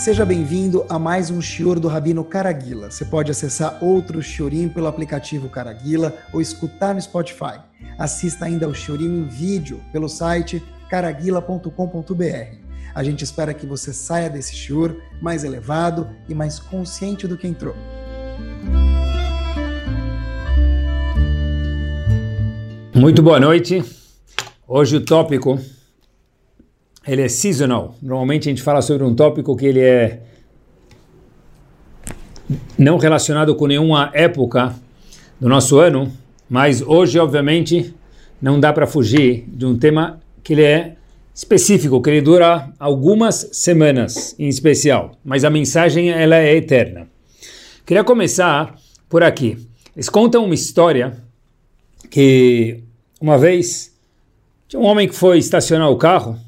Seja bem-vindo a mais um Shior do Rabino Caraguila. Você pode acessar outro Shiorim pelo aplicativo Caraguila ou escutar no Spotify. Assista ainda ao Shiorim em vídeo pelo site caraguila.com.br. A gente espera que você saia desse Shior mais elevado e mais consciente do que entrou. Muito boa noite. Hoje o tópico ele é seasonal. Normalmente a gente fala sobre um tópico que ele é não relacionado com nenhuma época do nosso ano, mas hoje, obviamente, não dá para fugir de um tema que ele é específico, que ele dura algumas semanas em especial, mas a mensagem ela é eterna. Queria começar por aqui. Eles contam uma história que uma vez tinha um homem que foi estacionar o carro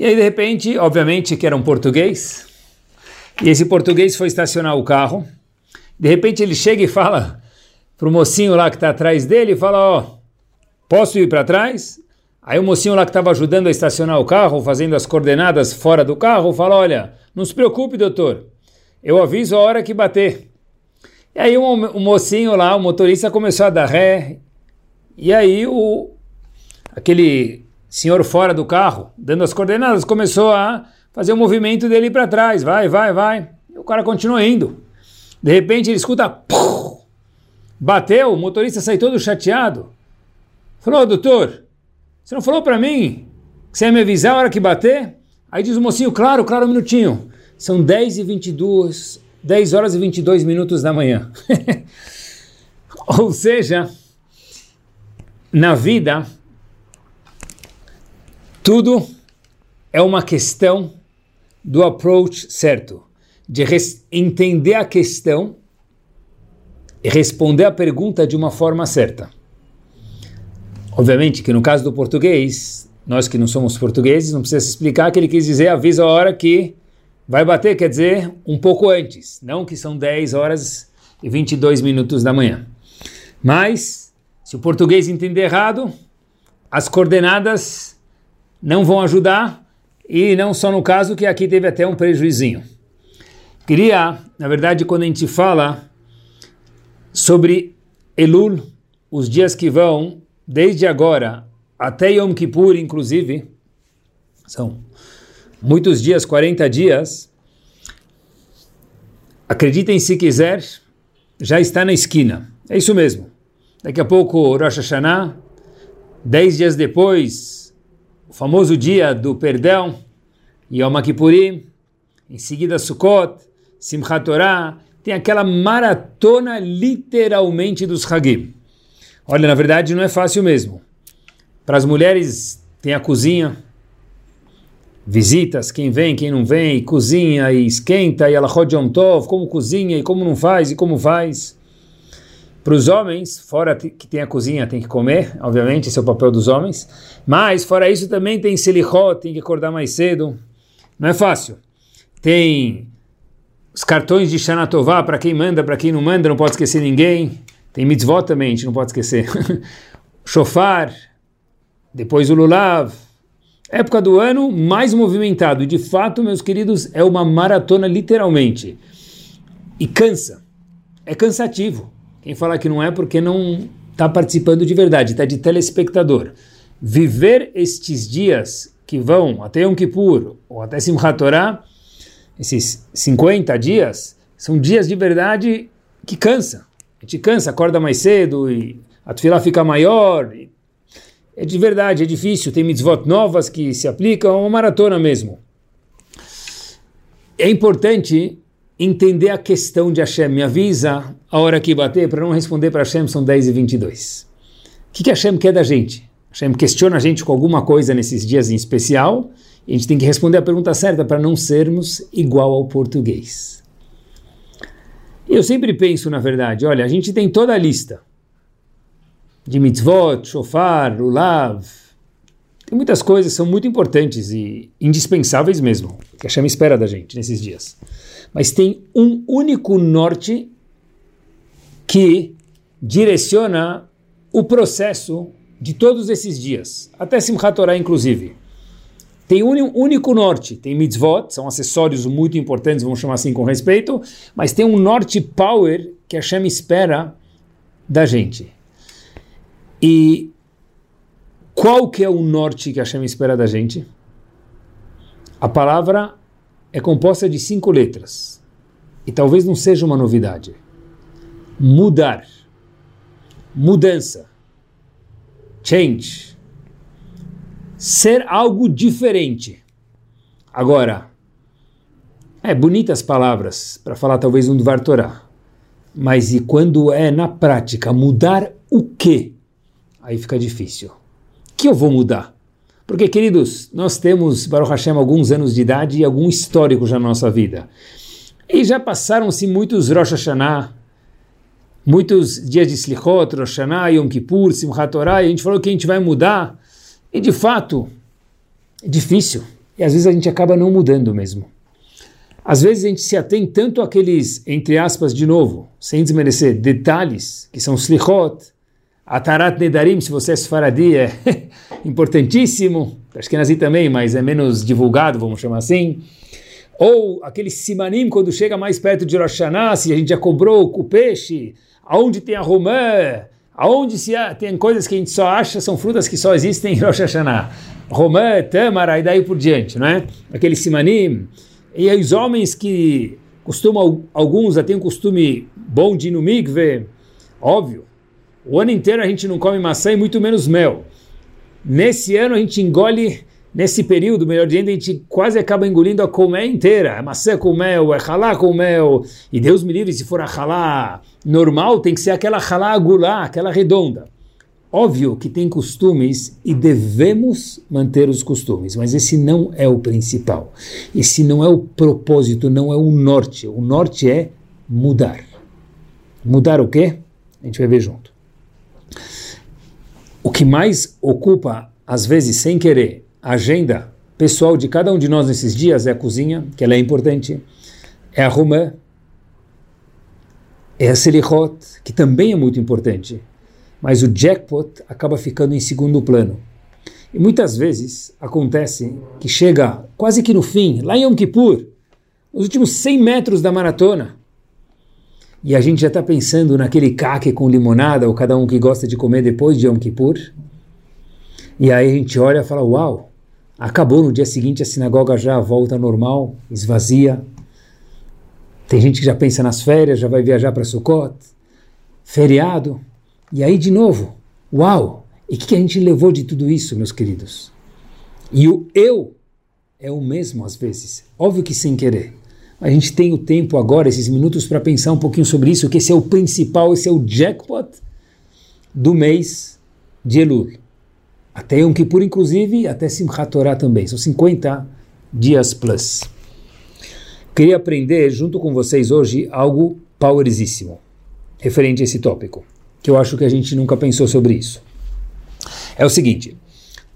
e aí, de repente, obviamente que era um português, e esse português foi estacionar o carro. De repente, ele chega e fala para o mocinho lá que está atrás dele: fala, ó, oh, posso ir para trás? Aí o mocinho lá que estava ajudando a estacionar o carro, fazendo as coordenadas fora do carro, fala: Olha, não se preocupe, doutor, eu aviso a hora que bater. E aí o, mocinho lá, o motorista, começou a dar ré. E aí o aquele senhor fora do carro, dando as coordenadas, começou a fazer o movimento dele para trás, vai, vai, vai. E o cara continua indo. De repente ele escuta, bateu, o motorista saiu todo chateado. Falou, doutor, você não falou para mim que você ia me avisar a hora que bater? Aí diz o mocinho, claro, claro, um minutinho. São 10 e 22, 10 horas e 22 minutos da manhã. Ou seja, na vida tudo é uma questão do approach certo, de entender a questão e responder a pergunta de uma forma certa. Obviamente que no caso do português, nós que não somos portugueses, não precisa se explicar que ele quis dizer avisa a hora que vai bater, quer dizer um pouco antes, não que são 10 horas e 22 minutos da manhã. Mas, se o português entender errado, as coordenadas não vão ajudar, e não só no caso que aqui teve até um prejuizinho. Queria, na verdade, quando a gente fala sobre Elul, os dias que vão desde agora até Yom Kippur, inclusive, são muitos dias, 40 dias. Acreditem se quiser, já está na esquina. É isso mesmo. Daqui a pouco Rosh Hashanah, 10 dias depois, o famoso dia do perdão, Yom Kippurim, em seguida Sukkot, Simchat Torah, tem aquela maratona literalmente dos Hagim. Olha, na verdade não é fácil mesmo. Para as mulheres tem a cozinha, visitas, quem vem, quem não vem, e cozinha e esquenta, e ela Yom Tov, como cozinha e como não faz e como faz. Para os homens, fora que tem a cozinha, tem que comer, obviamente, esse é o papel dos homens. Mas, fora isso, também tem selichó, tem que acordar mais cedo. Não é fácil. Tem os cartões de Shanatová, para quem manda, para quem não manda, não pode esquecer ninguém. Tem mitzvot também, a gente não pode esquecer. Shofar, depois o Lulav. Época do ano mais movimentado. De fato, meus queridos, é uma maratona, literalmente. E cansa. É cansativo. Quem fala que não é porque não está participando de verdade, está de telespectador. Viver estes dias que vão até Yom Kippur ou até Simchat Torah, esses 50 dias, são dias de verdade que cansa. A gente cansa, acorda mais cedo e a tefilá fica maior. É de verdade, é difícil. Tem mitzvot novas que se aplicam, é uma maratona mesmo. É importante entender a questão de Hashem. Me avisa a hora que bater para não responder para Hashem, são 10 e 22. O que, que Hashem quer da gente? Hashem questiona a gente com alguma coisa nesses dias em especial e a gente tem que responder a pergunta certa para não sermos igual ao português. Eu sempre penso, na verdade, olha, a gente tem toda a lista de mitzvot, shofar, lulav, tem muitas coisas que são muito importantes e indispensáveis mesmo, que a Hashem espera da gente nesses dias mas tem um único norte que direciona o processo de todos esses dias, até Simchat Torah inclusive. tem um único norte, tem mitzvot, são acessórios muito importantes, vamos chamar assim com respeito, mas tem um norte power que a Hashem espera da gente. E qual que é o norte que a Hashem espera da gente? A palavra é composta de cinco letras. E talvez não seja uma novidade. Mudar. Mudança. Change. Ser algo diferente. Agora, é bonitas palavras para falar talvez um Dvar Torah. Mas e quando é na prática mudar o quê? Aí fica difícil. Que eu vou mudar? Porque, queridos, nós temos, Baruch Hashem, alguns anos de idade e algum histórico já na nossa vida. E já passaram-se muitos Rosh Hashanah, muitos dias de Slichot, Rosh Hashanah, Yom Kippur, Simchat Torah, e a gente falou que a gente vai mudar. E, de fato, é difícil. E às vezes a gente acaba não mudando mesmo. Às vezes a gente se atém tanto àqueles, entre aspas, de novo, sem desmerecer, detalhes, que são Slichot, Atarat Nedarim, se você é Sfaradi, é importantíssimo. Nazi também, mas é menos divulgado, vamos chamar assim. Ou aquele Simanim, quando chega mais perto de Rosh Hashanah, se a gente já cobrou o peixe, aonde tem a romã, aonde se há, tem coisas que a gente só acha, são frutas que só existem em Rosh Hashanah. Romã, Tamara e daí por diante, não é? Aquele Simanim. E os homens que costumam, alguns já têm um costume bom de ir no mikve, óbvio, o ano inteiro a gente não come maçã e muito menos mel. Nesse ano a gente engole, nesse período, melhor dizendo, a gente quase acaba engolindo a colmeia inteira. É maçã com mel, é halá com mel. E Deus me livre, se for a halá normal, tem que ser aquela halá agulá, aquela redonda. Óbvio que tem costumes e devemos manter os costumes, mas esse não é o principal. Esse não é o propósito, não é o norte. O norte é mudar. Mudar o quê? A gente vai ver junto. O que mais ocupa, às vezes sem querer, a agenda pessoal de cada um de nós nesses dias é a cozinha, que ela é importante, é a rumã, é a selichot, que também é muito importante, mas o jackpot acaba ficando em segundo plano. E muitas vezes acontece que chega quase que no fim, lá em Yom Kippur, nos últimos 100 metros da maratona, e a gente já está pensando naquele caque com limonada, ou cada um que gosta de comer depois de Yom Kippur. E aí a gente olha e fala, uau, acabou no dia seguinte a sinagoga já volta normal, esvazia. Tem gente que já pensa nas férias, já vai viajar para Sukkot, feriado. E aí de novo, uau, e o que, que a gente levou de tudo isso, meus queridos? E o eu é o mesmo às vezes, óbvio que sem querer a gente tem o tempo agora, esses minutos, para pensar um pouquinho sobre isso, que esse é o principal, esse é o jackpot do mês de Elul. Até Yom Kippur, inclusive, até Simchat Torah também. São 50 dias plus. Queria aprender junto com vocês hoje algo powerzíssimo referente a esse tópico, que eu acho que a gente nunca pensou sobre isso. É o seguinte,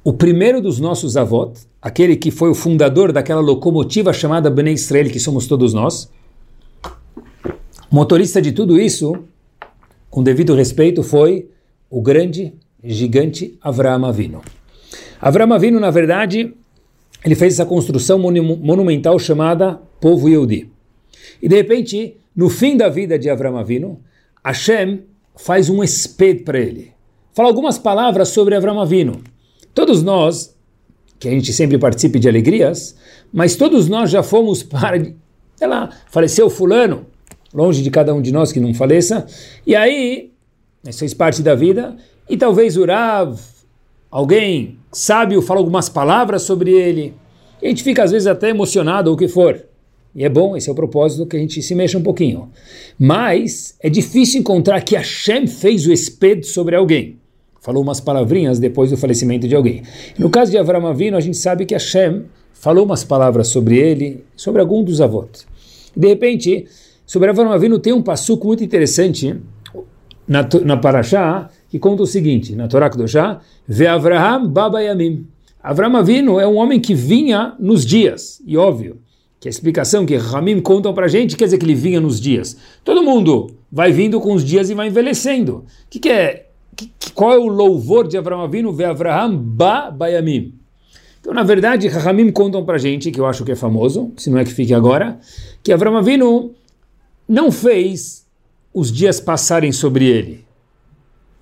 o primeiro dos nossos avós, aquele que foi o fundador daquela locomotiva chamada Bnei Israel, que somos todos nós, motorista de tudo isso, com devido respeito, foi o grande, gigante Avraham Avinu. Avraham Avinu, na verdade, ele fez essa construção monumental chamada Povo Yehudi. E de repente, no fim da vida de Avraham Avinu, Hashem faz um espeto para ele. Fala algumas palavras sobre Avraham Avinu. Todos nós, que a gente sempre participe de alegrias, mas todos nós já fomos para, sei lá, faleceu fulano, longe de cada um de nós que não faleça, e aí, isso fez parte da vida, e talvez o Rav, alguém sábio, fala algumas palavras sobre ele, e a gente fica às vezes até emocionado ou o que for. E é bom, esse é o propósito que a gente se mexa um pouquinho. Mas é difícil encontrar que Hashem fez o espeto sobre alguém falou umas palavrinhas depois do falecimento de alguém. No caso de Avram Avinu, a gente sabe que Hashem falou umas palavras sobre ele, sobre algum dos avós. De repente, sobre Avram Avinu tem um passuco muito interessante na, na Parashá, que conta o seguinte, na Torá Kedoshá, Ve Avraham Baba Yamim. Avram Avinu é um homem que vinha nos dias, e óbvio, que a explicação que Ramim contam para a gente quer dizer que ele vinha nos dias. Todo mundo vai vindo com os dias e vai envelhecendo. O que, que é qual é o louvor de Avraham Avinu? Ve Avraham ba bayamim. Então, na verdade, Rahamim contam para gente, que eu acho que é famoso, se não é que fique agora, que Avram Avinu não fez os dias passarem sobre ele.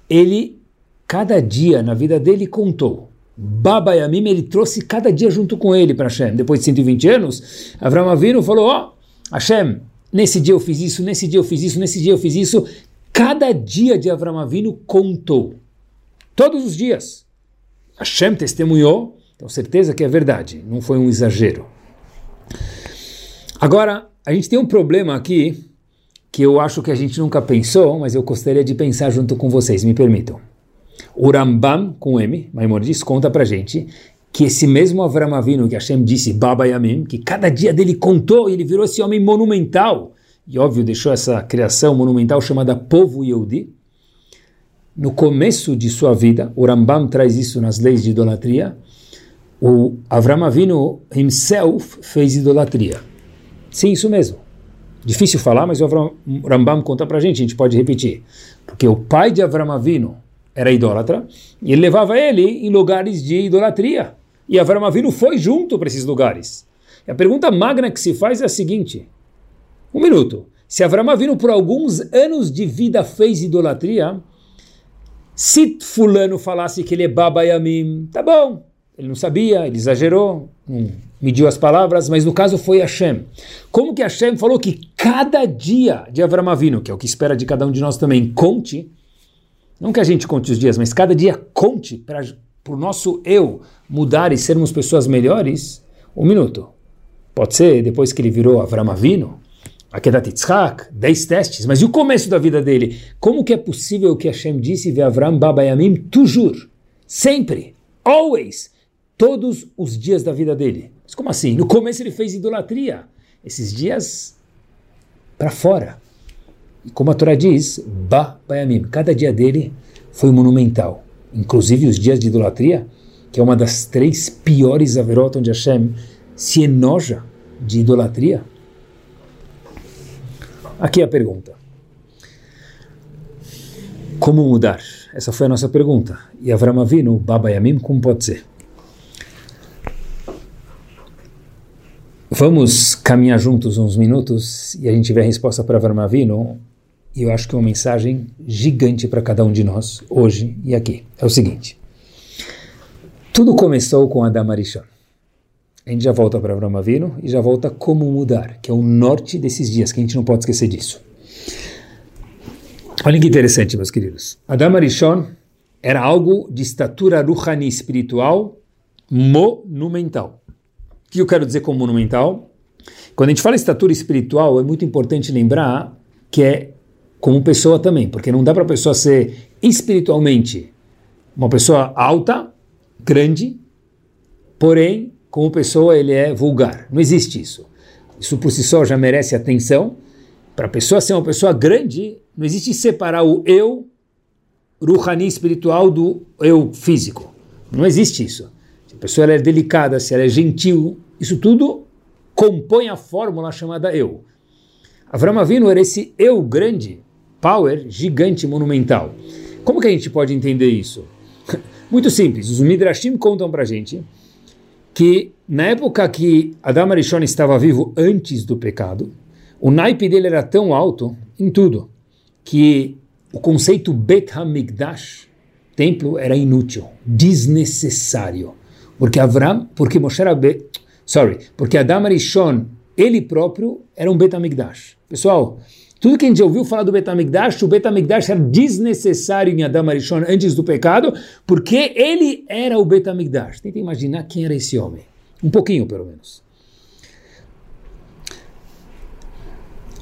Ele, cada dia na vida dele, contou. Baba Yamim, ele trouxe cada dia junto com ele para Hashem. Depois de 120 anos, Avram Avinu falou, ó, oh, Hashem, nesse dia eu fiz isso, nesse dia eu fiz isso, nesse dia eu fiz isso. Cada dia de Avram Avinu contou. Todos os dias. Hashem testemunhou, então certeza que é verdade, não foi um exagero. Agora, a gente tem um problema aqui que eu acho que a gente nunca pensou, mas eu gostaria de pensar junto com vocês, me permitam. O Rambam, com M, Maimonides, conta pra gente que esse mesmo Avram Avinu que Hashem disse, Baba Yamim, que cada dia dele contou e ele virou esse homem monumental, e óbvio deixou essa criação monumental chamada Povo Yehudi, no começo de sua vida, o Rambam traz isso nas leis de idolatria, o Avram Avinu himself fez idolatria. Sim, isso mesmo. Difícil falar, mas o Rambam conta pra gente, a gente pode repetir. Porque o pai de Avram Avinu era idólatra, e ele levava ele em lugares de idolatria. E Avram Avinu foi junto para esses lugares. E a pergunta magna que se faz é a seguinte: um minuto. Se Avram Avinu por alguns anos de vida fez idolatria, se fulano falasse que ele é Baba Yamim, tá bom. Ele não sabia, ele exagerou, não mediu as palavras, mas no caso foi Hashem. Como que Hashem falou que cada dia de Avram Avinu, que é o que espera de cada um de nós também, conte, não que a gente conte os dias, mas cada dia conte para o nosso eu mudar e sermos pessoas melhores. Um minuto. Pode ser depois que ele virou Avram Avinu, Akedat Yitzhak, 10 testes, mas e o começo da vida dele? Como que é possível que Hashem disse de Avram Babayamim, toujours, sempre, always, todos os dias da vida dele? Mas como assim? No começo ele fez idolatria, esses dias para fora. E como a Torá diz, Ba Bayamim, cada dia dele foi monumental. Inclusive os dias de idolatria, que é uma das três piores averot onde Hashem se enoja de idolatria. Aqui a pergunta. Como mudar? Essa foi a nossa pergunta. E Avram Avinu, Baba Yamim, como pode ser? Vamos caminhar juntos uns minutos e a gente vê a resposta para Avram Avinu e eu acho que é uma mensagem gigante para cada um de nós, hoje e aqui. É o seguinte: tudo começou com Adam Arishon. A gente já volta para Avraham Avinu e já volta como mudar, que é o norte desses dias, que a gente não pode esquecer disso. Olha que interessante, meus queridos. Adam Arishon era algo de estatura ruhani espiritual monumental. O que eu quero dizer com monumental? Quando a gente fala estatura espiritual, é muito importante lembrar que é como pessoa também, porque não dá para a pessoa ser espiritualmente uma pessoa alta, grande, porém, como pessoa ele é vulgar. Não existe isso. Isso por si só já merece atenção. Para a pessoa ser uma pessoa grande, não existe separar o eu ruhani espiritual do eu físico. Não existe isso. Se a pessoa é delicada, se ela é gentil, isso tudo compõe a fórmula chamada eu. Avram Avinu era esse eu grande power gigante, monumental. Como que a gente pode entender isso? Muito simples, os Midrashim contam para gente que na época que Adam Arishon estava vivo antes do pecado, o naipe dele era tão alto em tudo que o conceito Bet HaMikdash, templo, era inútil, desnecessário. Porque Avram, porque Moshe Rabbe, sorry, porque Adam Arishon, ele próprio era um Bet HaMikdash. Pessoal, tudo que a gente ouviu falar do Betamigdash, o Betamigdash era desnecessário em Adam Arishon antes do pecado, porque ele era o Betamigdash. Tenta imaginar quem era esse homem. Um pouquinho, pelo menos.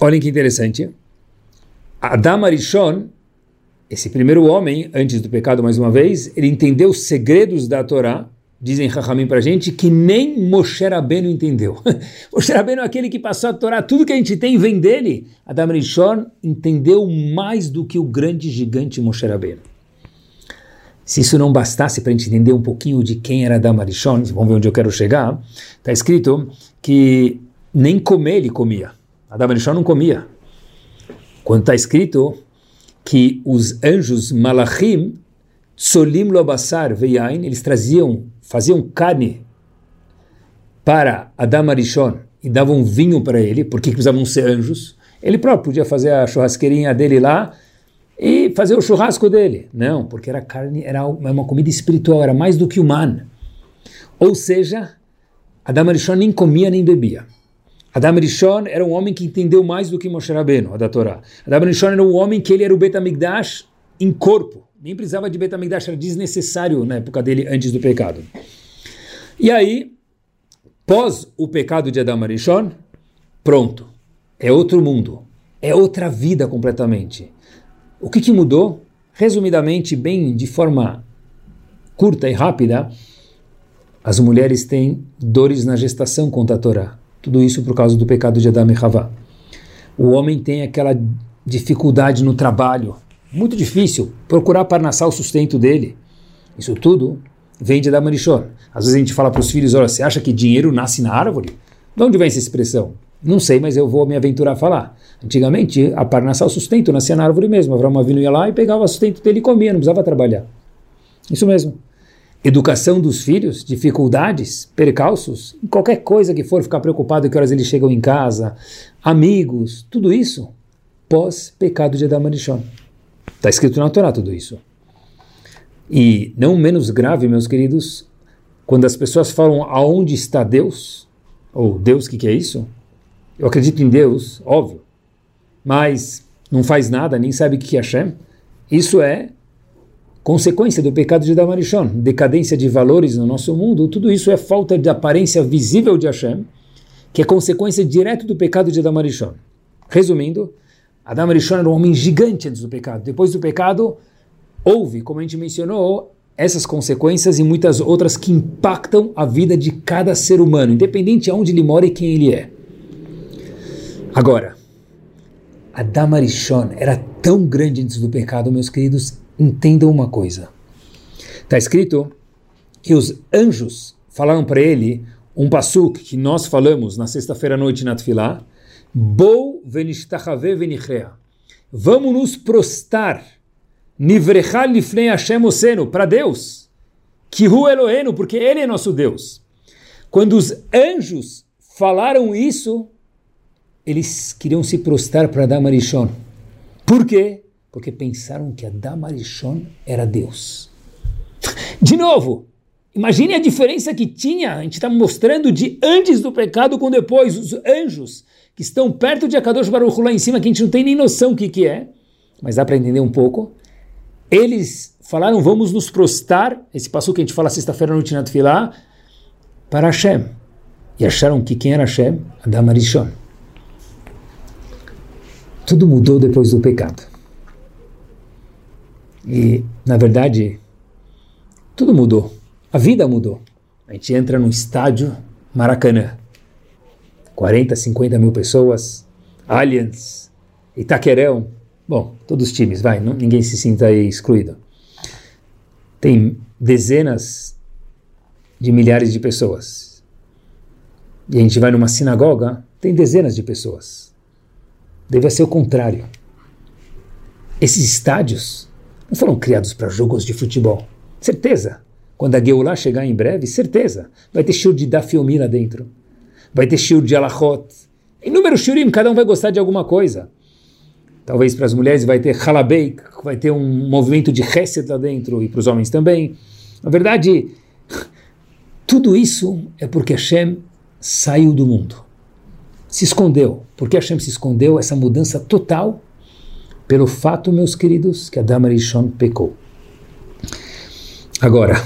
Olhem que interessante. Adam Arishon, esse primeiro homem, antes do pecado mais uma vez, ele entendeu os segredos da Torá, dizem Rahamim para a gente, que nem Moshe Rabbeinu entendeu. Moshe Rabbeinu é aquele que passou a Torá, tudo que a gente tem vem dele. Adam Rishon entendeu mais do que o grande gigante Moshe Rabbeinu. Se isso não bastasse para a gente entender um pouquinho de quem era Adam Rishon, vamos ver onde eu quero chegar, está escrito que nem comer ele comia. Adam Rishon não comia. Quando está escrito que os anjos Malachim Solim Lobassar Veiain, eles traziam, faziam carne para Adam Arishon e davam vinho para ele, porque precisavam ser anjos, ele próprio podia fazer a churrasqueirinha dele lá e fazer o churrasco dele. Não, porque era carne, era uma comida espiritual, era mais do que humana. Ou seja, Adam Arishon nem comia nem bebia. Adam Rishon era um homem que entendeu mais do que Moshe Rabbeinu, da Torá. Adam Rishon era um homem que ele era o Betamigdash em corpo. Nem precisava de Betamigdash, era desnecessário na época dele, antes do pecado. E aí, pós o pecado de Adam Rishon, pronto. É outro mundo. É outra vida completamente. O que, que mudou? Resumidamente, bem de forma curta e rápida, as mulheres têm dores na gestação contra a Torá. Tudo isso por causa do pecado de Adão e Havá. O homem tem aquela dificuldade no trabalho, muito difícil, procurar parnassar o sustento dele. Isso tudo vem de e Às vezes a gente fala para os filhos, olha, você acha que dinheiro nasce na árvore? De onde vem essa expressão? Não sei, mas eu vou me aventurar a falar. Antigamente, a parnassar o sustento nascia na árvore mesmo. Avram Avinu ia lá e pegava o sustento dele e comia, não precisava trabalhar. Isso mesmo educação dos filhos, dificuldades, percalços, qualquer coisa que for ficar preocupado que horas eles chegam em casa, amigos, tudo isso pós pecado de Adam Arishon. Está escrito na Torá tudo isso. E não menos grave, meus queridos, quando as pessoas falam aonde está Deus, ou Deus, o que, que é isso? Eu acredito em Deus, óbvio, mas não faz nada, nem sabe o que é Hashem. Isso é consequência do pecado de Damarishon, decadência de valores no nosso mundo, tudo isso é falta de aparência visível de Hashem, que é consequência direta do pecado de Damarishon. Resumindo, Adam Arishon era um homem gigante antes do pecado. Depois do pecado, houve, como a gente mencionou, essas consequências e muitas outras que impactam a vida de cada ser humano, independente de onde ele mora e quem ele é. Agora, Adam Arishon era tão grande antes do pecado, meus queridos, entendam uma coisa. Está escrito que os anjos falaram para ele um pasuk que nós falamos na sexta-feira à noite na Tfilá, Bou venishtachave venichrea. Vamos nos prostar, nivrechal lifnei Hashem oseno, para Deus, que hu Elohenu, porque Ele é nosso Deus. Quando os anjos falaram isso, eles queriam se prostrar para Damarishon. Por quê? porque pensaram que Adam Arishon era Deus. De novo, imagine a diferença que tinha, a gente está mostrando de antes do pecado com depois, os anjos que estão perto de Akadosh Baruch lá em cima, que a gente não tem nem noção o que, que é, mas dá para entender um pouco. Eles falaram, vamos nos prostar, esse passo que a gente fala sexta-feira no Tinat Filah, para Hashem. E acharam que quem era Hashem? Adam Arishon. Tudo mudou depois do pecado. E, na verdade, tudo mudou. A vida mudou. A gente entra num estádio Maracanã. 40, 50 mil pessoas, Allianz, Itaquerão. Bom, todos os times, vai, não, ninguém se sinta excluído. Tem dezenas de milhares de pessoas. E a gente vai numa sinagoga, tem dezenas de pessoas. Deve ser o contrário. Esses estádios não foram criados para jogos de futebol. Certeza. Quando a Geulah chegar em breve, certeza. Vai ter shiur de Dafiomi lá dentro. Vai ter shiur de Alachot. Inúmeros shiurim, cada um vai gostar de alguma coisa. Talvez para as mulheres vai ter Halabeik, vai ter um movimento de Hesed lá dentro, e para os homens também. Na verdade, tudo isso é porque Hashem saiu do mundo. Se escondeu. Porque Hashem se escondeu, essa mudança total pelo fato, meus queridos, que Adam Arishon pecou. Agora,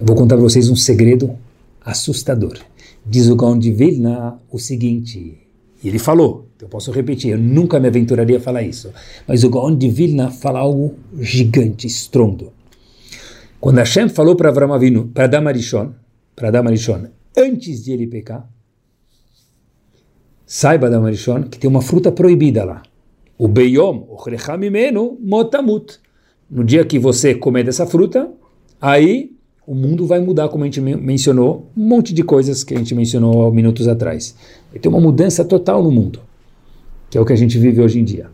vou contar para vocês um segredo assustador. Diz o Gaon de Vilna o seguinte, e ele falou, eu posso repetir, eu nunca me aventuraria a falar isso, mas o Gaon de Vilna fala algo gigante, estrondo. Quando Hashem falou para Avram Avinu, para Adam Arishon, para Adam Arishon, antes de ele pecar, saiba Adam Arishon que tem uma fruta proibida lá. O beyom, o mimenu, motamut. No dia que você comer dessa fruta, aí o mundo vai mudar, como a gente mencionou, um monte de coisas que a gente mencionou minutos atrás. Vai ter uma mudança total no mundo, que é o que a gente vive hoje em dia.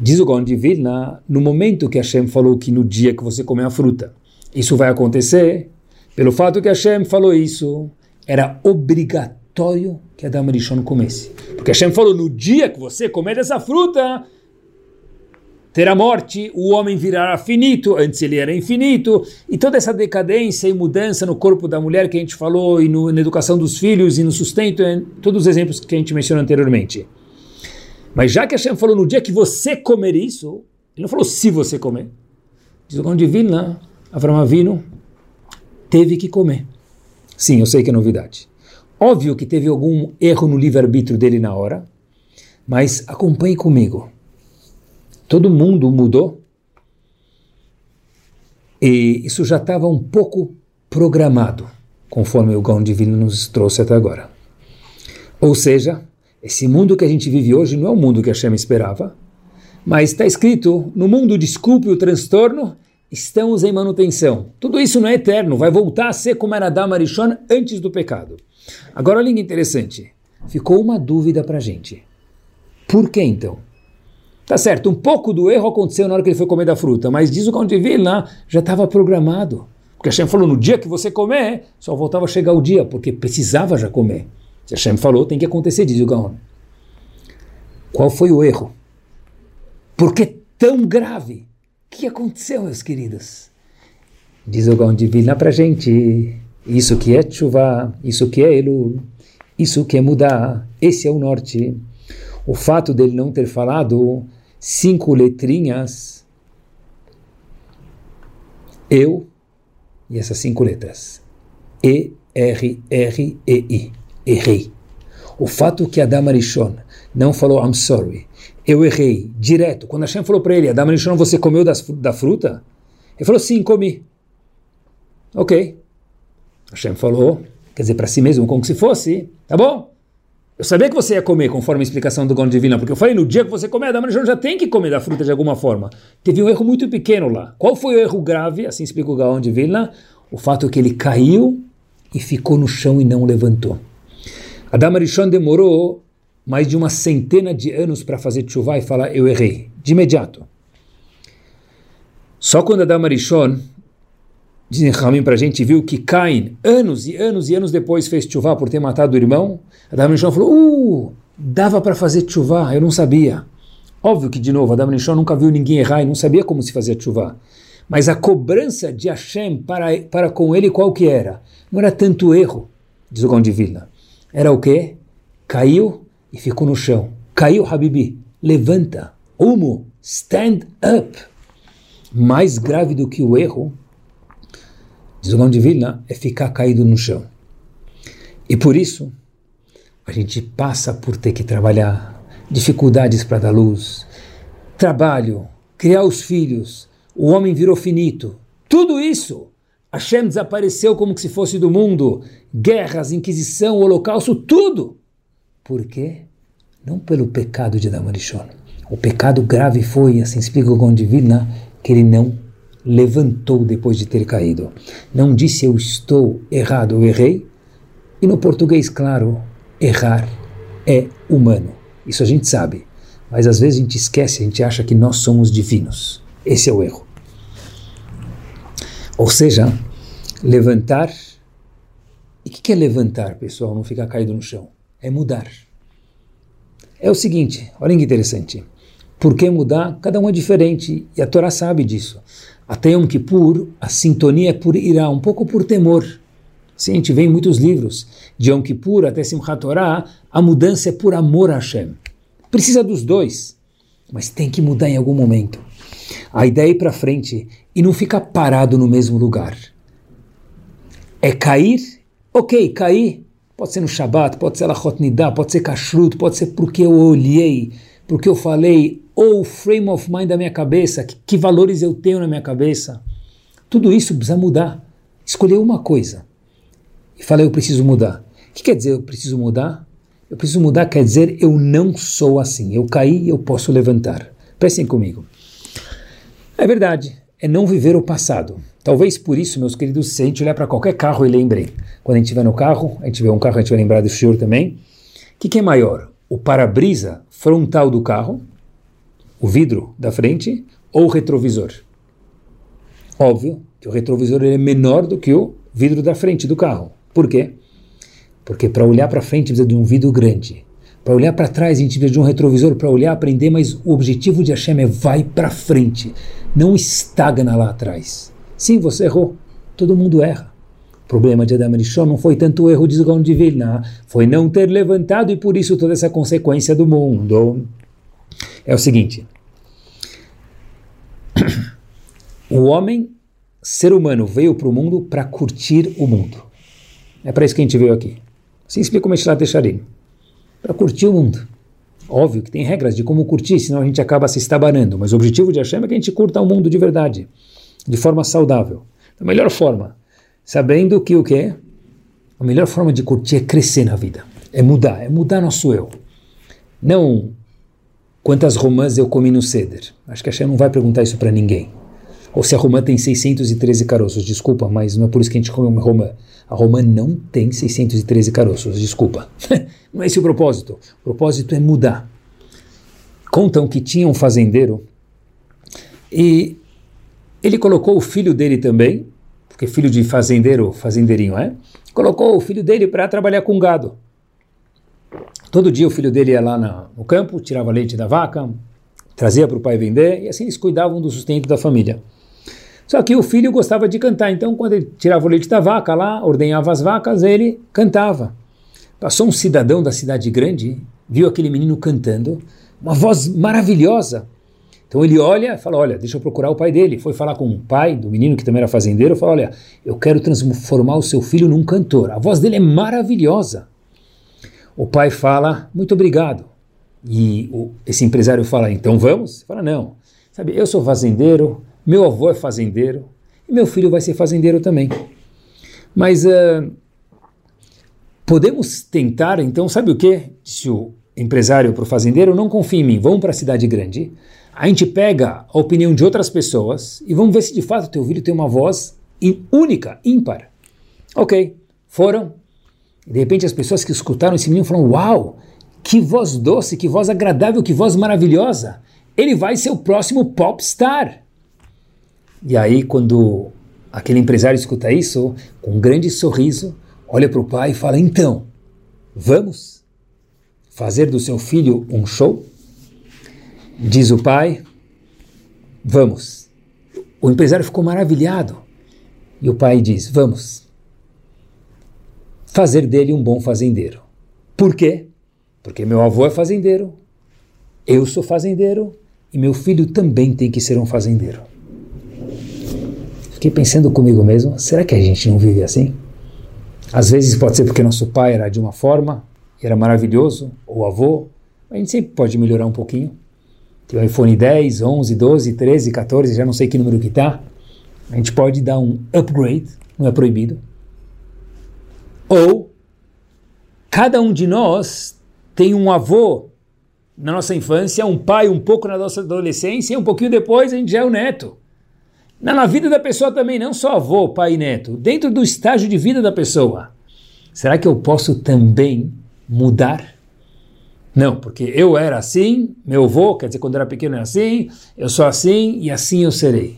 Diz o Gaon de Vilna, no momento que Hashem falou que no dia que você comer a fruta, isso vai acontecer, pelo fato que Hashem falou isso, era obrigatório que Adam Rishon comesse. Porque Hashem falou, no dia que você comer dessa fruta, terá morte, o homem virará finito, antes ele era infinito, e toda essa decadência e mudança no corpo da mulher que a gente falou, e no, na educação dos filhos, e no sustento, todos os exemplos que a gente mencionou anteriormente. Mas já que Hashem falou no dia que você comer isso, ele não falou se você comer. Diz o Gão de Vilna, Avram Avino teve que comer. Sim, eu sei que é novidade. Óbvio que teve algum erro no livre-arbítrio dele na hora, mas acompanhe comigo. Todo mundo mudou e isso já estava um pouco programado, conforme o Gão de Vilna nos trouxe até agora. Ou seja, esse mundo que a gente vive hoje não é o mundo que a Hashem esperava, mas está escrito, no mundo desculpe o transtorno, estamos em manutenção. Tudo isso não é eterno, vai voltar a ser como era Adam Arishon antes do pecado. Agora olha que interessante, ficou uma dúvida para a gente. Por que então? Tá certo, um pouco do erro aconteceu na hora que ele foi comer da fruta, mas diz o Gaon de Vilna, já estava programado. Porque Hashem falou, no dia que você comer, só voltava a chegar o dia, porque precisava já comer. Se Hashem falou, tem que acontecer, diz o Gaon. Qual foi o erro? Por que tão grave? O que aconteceu, meus queridos? Diz o Gaon de Vilna pra gente. Isso que é chuva, isso que é Elul, isso que é mudar, esse é o norte. O fato dele não ter falado cinco letrinhas, eu, e essas cinco letras, E, R, R, E, I errei. O fato que Adam Arishon não falou I'm sorry, eu errei, direto. Quando Hashem falou para ele, Adam Arishon, você comeu das, da fruta? Ele falou, sim, comi. Ok. Hashem falou, quer dizer, para si mesmo, como se fosse, tá bom? Eu sabia que você ia comer, conforme a explicação do Gon Divina, porque eu falei, no dia que você comer, Adam Arishon já tem que comer da fruta de alguma forma. Teve um erro muito pequeno lá. Qual foi o erro grave? Assim explica o Gaon de Vilna. O fato que ele caiu e ficou no chão e não levantou. Adam Arishon demorou mais de uma centena de anos para fazer tshuva e falar, eu errei, de imediato. Só quando Adam Arishon, dizem Ramim para a gente, viu que Cain, anos e anos e anos depois, fez tshuva por ter matado o irmão, Adam Arishon falou, uh, dava para fazer tshuva, eu não sabia. Óbvio que, de novo, Adam Arishon nunca viu ninguém errar e não sabia como se fazia tshuva. Mas a cobrança de Hashem para, para com ele, qual que era? Não era tanto erro, diz o Gão de Vilna era o quê? Caiu e ficou no chão. Caiu, Habibi. Levanta. Umo. Stand up. Mais grave do que o erro, diz o de Vilna, é ficar caído no chão. E por isso, a gente passa por ter que trabalhar, dificuldades para dar luz, trabalho, criar os filhos, o homem virou finito. Tudo isso Hashem desapareceu como se fosse do mundo, guerras, inquisição, holocausto, tudo. Por quê? Não pelo pecado de Damarishon. O pecado grave foi, assim explica o Gondivina, que ele não levantou depois de ter caído. Não disse eu estou errado, eu errei. E no português, claro, errar é humano. Isso a gente sabe. Mas às vezes a gente esquece, a gente acha que nós somos divinos. Esse é o erro. Ou seja, levantar. E o que, que é levantar, pessoal? Não ficar caído no chão. É mudar. É o seguinte, olha que interessante. Por que mudar? Cada um é diferente e a Torá sabe disso. Até Yom Kippur, a sintonia é por irá, um pouco por temor. Sim, a gente vê em muitos livros. De Yom Kippur até Simchat Torah, a mudança é por amor a Hashem. Precisa dos dois, mas tem que mudar em algum momento. A ideia é ir para frente e não ficar parado no mesmo lugar. É cair? Ok, cair. Pode ser no Shabat, pode ser Lachot Nidah, pode ser Kashrut, pode ser porque eu olhei, porque eu falei, ou o frame of mind da minha cabeça, que, que valores eu tenho na minha cabeça. Tudo isso precisa mudar. Escolher uma coisa. E falei, eu preciso mudar. O que quer dizer eu preciso mudar? Eu preciso mudar quer dizer eu não sou assim. Eu caí, eu posso levantar. Prestem comigo. É verdade, é não viver o passado. Talvez por isso, meus queridos, se a gente olhar para qualquer carro e lembre, quando a gente vai no carro, a gente vê um carro, a gente vai lembrar do senhor também. O que, que é maior? O para-brisa frontal do carro, o vidro da frente, ou o retrovisor? Óbvio que o retrovisor é menor do que o vidro da frente do carro. Por quê? Porque para olhar para frente precisa de um vidro grande. Para olhar para trás a gente precisa de um retrovisor para olhar, aprender, mas o objetivo de Hashem é vai para frente, não estagna lá atrás. Sim, você errou, todo mundo erra. O problema de Adam Rishon não foi tanto o erro de Zgon de Vilna, foi não ter levantado e por isso toda essa consequência do mundo. É o seguinte: o homem, ser humano, veio para o mundo para curtir o mundo. É para isso que a gente veio aqui. Assim explica o Meshilat Echarim. Para curtir o mundo. Óbvio que tem regras de como curtir, senão a gente acaba se estabanando. Mas o objetivo de Hashem é que a gente curta o mundo de verdade, de forma saudável. Da melhor forma sabendo que o que? A melhor forma de curtir é crescer na vida, é mudar, é mudar nosso eu. Não quantas romãs eu comi no ceder. Acho que a Shem não vai perguntar isso para ninguém. Ou se a romã tem 613 caroços, desculpa, mas não é por isso que a gente come uma romã. A romã não tem 613 caroços, desculpa. não é esse o propósito. O propósito é mudar. Contam que tinha um fazendeiro e ele colocou o filho dele também porque filho de fazendeiro, fazendeirinho, é? Colocou o filho dele para trabalhar com gado. Todo dia o filho dele ia lá no campo, tirava leite da vaca, trazia para o pai vender, e assim eles cuidavam do sustento da família. Só que o filho gostava de cantar, então quando ele tirava o leite da vaca lá, ordenhava as vacas, ele cantava. Passou um cidadão da cidade grande, viu aquele menino cantando, uma voz maravilhosa. Então ele olha e fala: Olha, deixa eu procurar o pai dele. Foi falar com o pai do menino que também era fazendeiro. Fala: Olha, eu quero transformar o seu filho num cantor. A voz dele é maravilhosa. O pai fala: Muito obrigado. E o, esse empresário fala: Então vamos? Fala: Não. Sabe, eu sou fazendeiro, meu avô é fazendeiro e meu filho vai ser fazendeiro também. Mas uh, podemos tentar, então, sabe o que? Se o empresário para o fazendeiro não confia em mim, vamos para a cidade grande a gente pega a opinião de outras pessoas e vamos ver se de fato o teu filho tem uma voz única, ímpar. Ok, foram. De repente as pessoas que escutaram esse menino falaram: Uau, que voz doce, que voz agradável, que voz maravilhosa. Ele vai ser o próximo popstar. E aí, quando aquele empresário escuta isso, com um grande sorriso, olha para o pai e fala: Então, vamos fazer do seu filho um show? Diz o pai, vamos. O empresário ficou maravilhado. E o pai diz: Vamos fazer dele um bom fazendeiro. Por quê? Porque meu avô é fazendeiro, eu sou fazendeiro e meu filho também tem que ser um fazendeiro. Fiquei pensando comigo mesmo: será que a gente não vive assim? Às vezes pode ser porque nosso pai era de uma forma, era maravilhoso, ou avô, a gente sempre pode melhorar um pouquinho. Tem o iPhone 10, 11, 12, 13, 14, já não sei que número que está. A gente pode dar um upgrade, não é proibido. Ou cada um de nós tem um avô na nossa infância, um pai um pouco na nossa adolescência e um pouquinho depois a gente já é o neto. Na vida da pessoa também, não só avô, pai e neto, dentro do estágio de vida da pessoa. Será que eu posso também mudar? Não, porque eu era assim, meu avô, quer dizer, quando era pequeno era assim, eu sou assim e assim eu serei.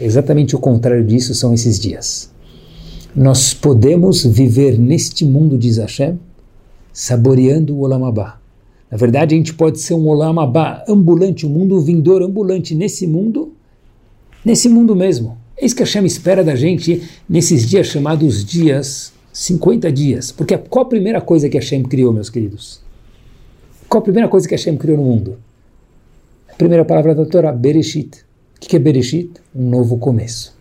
Exatamente o contrário disso são esses dias. Nós podemos viver neste mundo, diz Hashem, saboreando o Olamabá. Na verdade, a gente pode ser um Olamabá ambulante, um mundo vindouro ambulante nesse mundo, nesse mundo mesmo. É isso que Hashem espera da gente nesses dias chamados dias, 50 dias. Porque qual a primeira coisa que Hashem criou, meus queridos? Qual a primeira coisa que Hashem criou no mundo? A primeira palavra da Torá, Bereshit. O que é Bereshit? Um novo começo.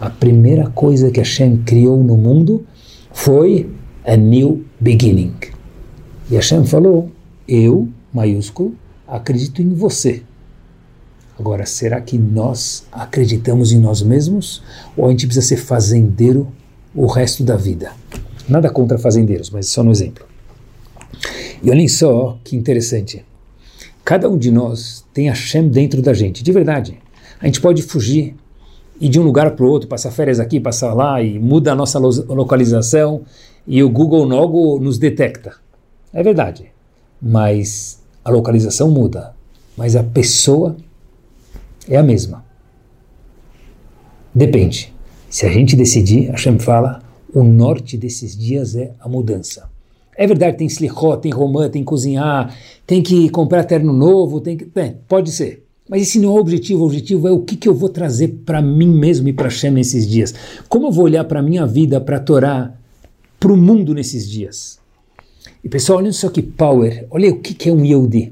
A primeira coisa que Hashem criou no mundo foi a new beginning. E Hashem falou, eu, maiúsculo, acredito em você. Agora, será que nós acreditamos em nós mesmos ou a gente precisa ser fazendeiro o resto da vida? Nada contra fazendeiros, mas só no exemplo. E olhem só que interessante. Cada um de nós tem Hashem dentro da gente, de verdade. A gente pode fugir, ir de um lugar para o outro, passar férias aqui, passar lá e muda a nossa localização e o Google logo nos detecta. É verdade. Mas a localização muda. Mas a pessoa é a mesma. Depende. Se a gente decidir, Hashem fala, O norte desses dias é a mudança. É verdade, tem slichot, tem romã, tem cozinhar, tem que comprar terno novo, tem que. É, pode ser. Mas esse não é o objetivo. O objetivo é o que, que eu vou trazer para mim mesmo e para Hashem nesses dias. Como eu vou olhar para a minha vida, para a Torá, para o mundo nesses dias. E pessoal, olha só que power. Olha o que, que é um Yehudi.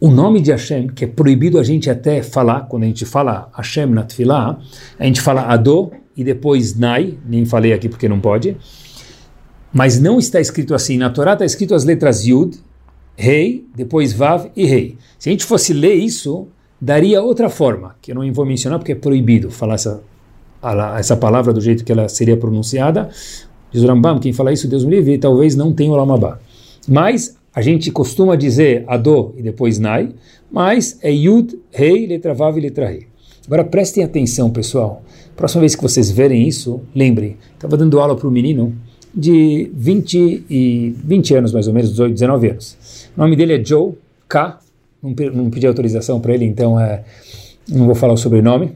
O nome de Hashem, que é proibido a gente até falar, quando a gente fala Hashem na Tfilah, a gente fala Adô e depois Nai, nem falei aqui porque não pode, mas não está escrito assim. Na Torá está escrito as letras Yud, Rei, depois Vav e Rei. Se a gente fosse ler isso, daria outra forma, que eu não vou mencionar porque é proibido falar essa, essa palavra do jeito que ela seria pronunciada. Diz o Rambam, quem fala isso, Deus me livre, talvez não tenha o Lamabá. Mas a gente costuma dizer Adô e depois Nai, mas é Yud, Rei, letra Vav e letra Rei. Agora prestem atenção, pessoal. Próxima vez que vocês verem isso, lembrem, estava dando aula para um menino de 20, e 20 anos, mais ou menos, 18, 19 anos. O nome dele é Joe K. Não, não pedi autorização para ele, então é, não vou falar o sobrenome.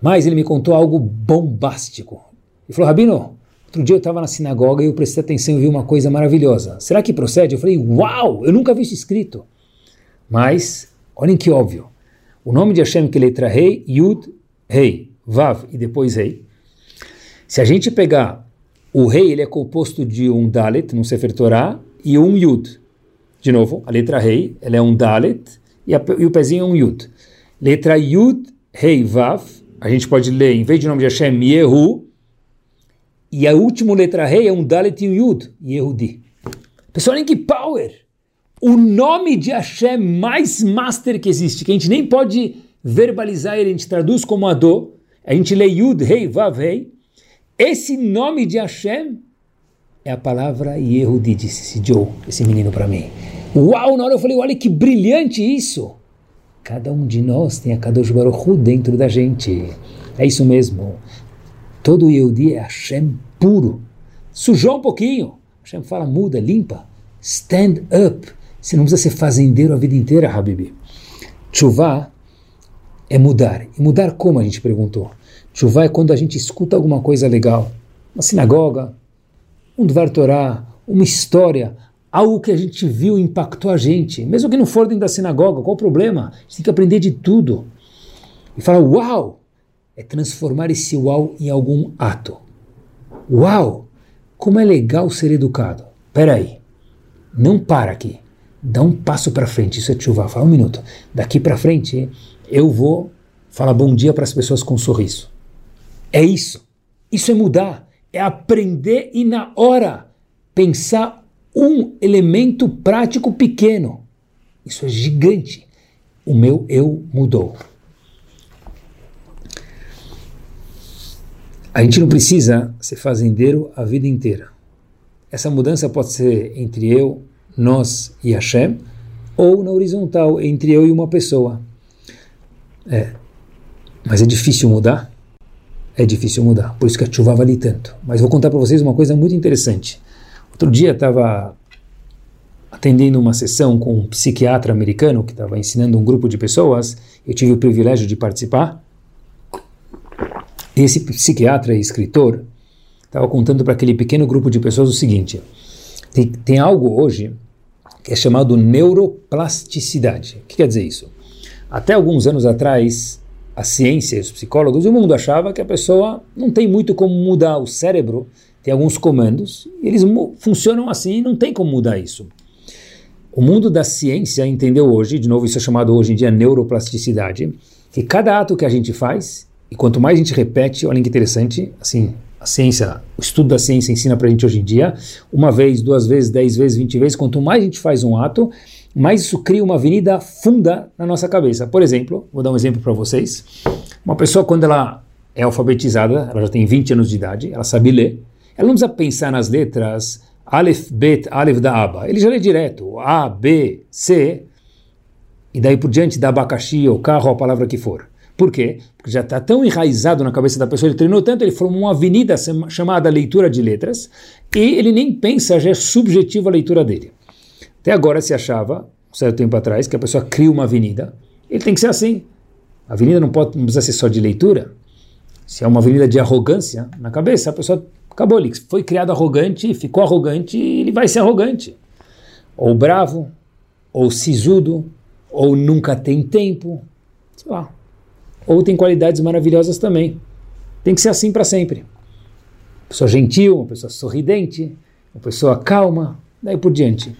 Mas ele me contou algo bombástico. Ele falou, Rabino, outro dia eu estava na sinagoga e eu prestei atenção e vi uma coisa maravilhosa. Será que procede? Eu falei, uau, eu nunca vi isso escrito. Mas, olhem que óbvio. O nome de Hashem, que é letra Rei, Yud, Rei, Vav e depois Rei. Se a gente pegar o rei ele é composto de um Dalet, no Sefer Torah, e um Yud. De novo, a letra rei ela é um Dalet e, a, e o pezinho é um Yud. Letra Yud, Rei, Vav, a gente pode ler, em vez de nome de Hashem, Yehu, e a última letra rei é um Dalet e um Yud, Yehudi. Pessoal, olhem que power! O nome de Hashem mais master que existe, que a gente nem pode verbalizar ele, a gente traduz como Adô, a gente lê Yud, Rei, Vav, Rei, esse nome de Hashem é a palavra Yehudi, disse Joe, esse menino para mim. Uau, na hora eu falei, olha que brilhante isso. Cada um de nós tem a Kadosh Baruch Hu dentro da gente. É isso mesmo. Todo Yehudi é Hashem puro. Sujou um pouquinho. Hashem fala, muda, limpa. Stand up. Você não precisa ser fazendeiro a vida inteira, Habibi. Chuvá é mudar. E mudar como, a gente perguntou. Chuvá é quando a gente escuta alguma coisa legal, uma sinagoga, um Dvar Torah, uma história, algo que a gente viu impactou a gente, mesmo que não for dentro da sinagoga, qual o problema? A gente tem que aprender de tudo. E falar, uau! É transformar esse uau em algum ato. Uau! Como é legal ser educado. Peraí, não para aqui. Dá um passo para frente, isso é chuva. Fala um minuto. Daqui para frente, eu vou falar bom dia para as pessoas com um sorriso. É isso. Isso é mudar. É aprender e na hora pensar um elemento prático pequeno. Isso é gigante. O meu eu mudou. A gente não precisa ser fazendeiro a vida inteira. Essa mudança pode ser entre eu, nós e Hashem, ou na horizontal, entre eu e uma pessoa. É. Mas é difícil mudar? É difícil mudar. Por isso que a chuva vale tanto. Mas vou contar para vocês uma coisa muito interessante. Outro dia estava atendendo uma sessão com um psiquiatra americano que estava ensinando um grupo de pessoas. Eu tive o privilégio de participar. Esse psiquiatra e escritor estava contando para aquele pequeno grupo de pessoas o seguinte: tem, tem algo hoje que é chamado neuroplasticidade. O que quer dizer isso? Até alguns anos atrás, a ciência e os psicólogos, o mundo achava que a pessoa não tem muito como mudar o cérebro, tem alguns comandos, e eles funcionam assim e não tem como mudar isso. O mundo da ciência entendeu hoje, de novo isso é chamado hoje em dia neuroplasticidade, que cada ato que a gente faz, e quanto mais a gente repete, olha que interessante, assim, a ciência, o estudo da ciência ensina para a gente hoje em dia, uma vez, duas vezes, dez vezes, vinte vezes, quanto mais a gente faz um ato, mas isso cria uma avenida funda na nossa cabeça. Por exemplo, vou dar um exemplo para vocês. Uma pessoa, quando ela é alfabetizada, ela já tem 20 anos de idade, ela sabe ler, ela não precisa pensar nas letras Aleph, Bet, Aleph da Aba. Ele já lê direto, A, B, C, e daí por diante da abacaxi ou carro, a palavra que for. Por quê? Porque já está tão enraizado na cabeça da pessoa, ele treinou tanto, ele formou uma avenida chamada leitura de letras, e ele nem pensa, já é subjetiva a leitura dele. Até agora se achava, um certo tempo atrás, que a pessoa cria uma avenida. Ele tem que ser assim. A avenida não, pode, não precisa ser só de leitura. Se é uma avenida de arrogância na cabeça, a pessoa Acabou, ele foi criado arrogante, ficou arrogante e ele vai ser arrogante. Ou bravo, ou sisudo, ou nunca tem tempo, sei lá. Ou tem qualidades maravilhosas também. Tem que ser assim para sempre. Uma pessoa gentil, uma pessoa sorridente, uma pessoa calma, daí por diante.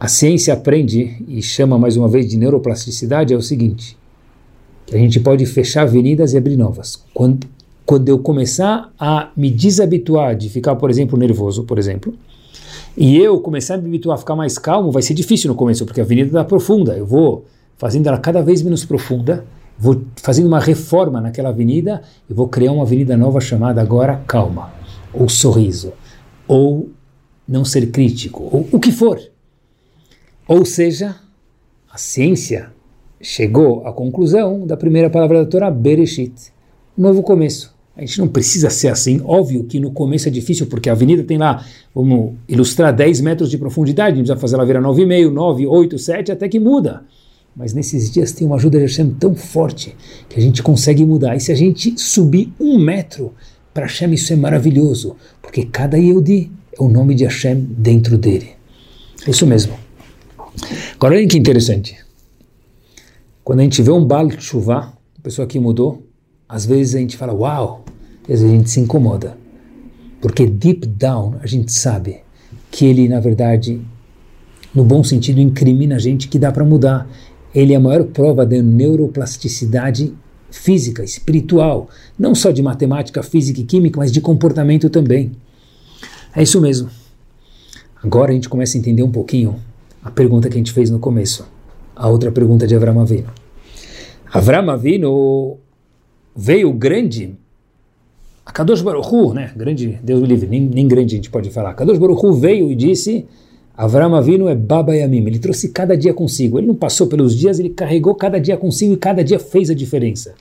A ciência aprende e chama mais uma vez de neuroplasticidade é o seguinte: a gente pode fechar avenidas e abrir novas. Quando, quando eu começar a me desabituar de ficar, por exemplo, nervoso, por exemplo, e eu começar a me habituar a ficar mais calmo, vai ser difícil no começo, porque a avenida está profunda. Eu vou fazendo ela cada vez menos profunda, vou fazendo uma reforma naquela avenida e vou criar uma avenida nova chamada agora calma, ou sorriso, ou não ser crítico, ou o que for. Ou seja, a ciência chegou à conclusão da primeira palavra da Torá, Bereshit, novo começo. A gente não precisa ser assim. Óbvio que no começo é difícil, porque a avenida tem lá, vamos ilustrar, 10 metros de profundidade, a gente precisa fazer ela virar 9,5, 9, 8, 7, até que muda. Mas nesses dias tem uma ajuda de Hashem tão forte que a gente consegue mudar. E se a gente subir um metro para Hashem, isso é maravilhoso, porque cada Yehudi é o nome de Hashem dentro dele. É isso mesmo. Agora olha que interessante. Quando a gente vê um Baal Tshuva, a pessoa que mudou, às vezes a gente fala, uau, às vezes a gente se incomoda. Porque deep down a gente sabe que ele, na verdade, no bom sentido, incrimina a gente que dá para mudar. Ele é a maior prova da neuroplasticidade física, espiritual, não só de matemática, física e química, mas de comportamento também. É isso mesmo. Agora a gente começa a entender um pouquinho a pergunta que a gente fez no começo, a outra pergunta de Avram Avinu. Avram Avinu veio grande, a Kadosh Baruch Hu, né, grande, Deus livre, nem, nem grande a gente pode falar, Kadosh Baruch Hu veio e disse, Avram Avinu é Baba Yamim, ele trouxe cada dia consigo, ele não passou pelos dias, ele carregou cada dia consigo e cada dia fez a diferença.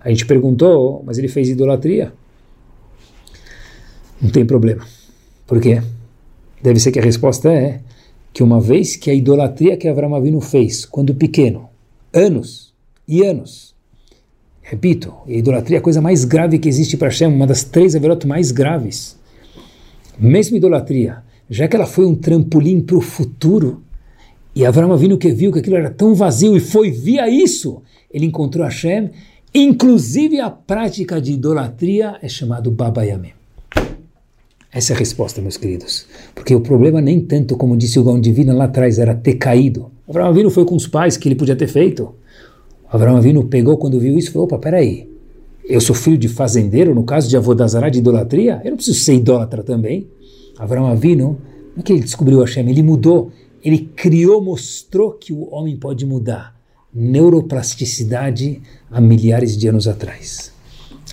A gente perguntou, mas ele fez idolatria? Não tem problema. Por quê? Deve ser que a resposta é que uma vez que a idolatria que Avram Avinu fez, quando pequeno, anos e anos, Repito, a idolatria é a coisa mais grave que existe para Hashem, uma das três averot mais graves. Mesmo idolatria, já que ela foi um trampolim para o futuro, e Avram Avinu que viu que aquilo era tão vazio e foi via isso, ele encontrou Hashem, inclusive a prática de idolatria é chamado Baba Yamim. Essa é a resposta, meus queridos. Porque o problema nem tanto, como disse o Gão Divino lá atrás, era ter caído. Avram Avinu foi com os pais que ele podia ter feito. Abraão Avinu pegou quando viu isso e falou, opa, peraí, eu sou filho de fazendeiro, no caso de Avodazará, de idolatria, eu não preciso ser idólatra também. Abraão Avinu, não é que ele descobriu Hashem, ele mudou, ele criou, mostrou que o homem pode mudar. Neuroplasticidade há milhares de anos atrás.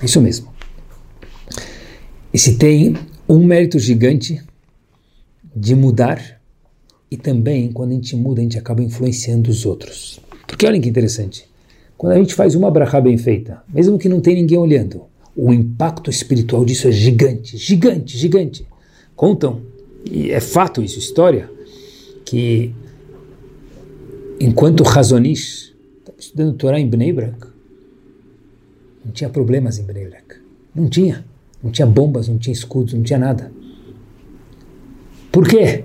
Isso mesmo. E se tem um mérito gigante de mudar, e também, quando a gente muda, a gente acaba influenciando os outros. Porque olha que interessante. Quando a gente faz uma brachá bem feita, mesmo que não tenha ninguém olhando, o impacto espiritual disso é gigante, gigante, gigante. Contam, e é fato isso, história, que enquanto Razonish estava estudando Torá em Bnei Brak, não tinha problemas em Bnei Brak. Não tinha. Não tinha bombas, não tinha escudos, não tinha nada. Por quê?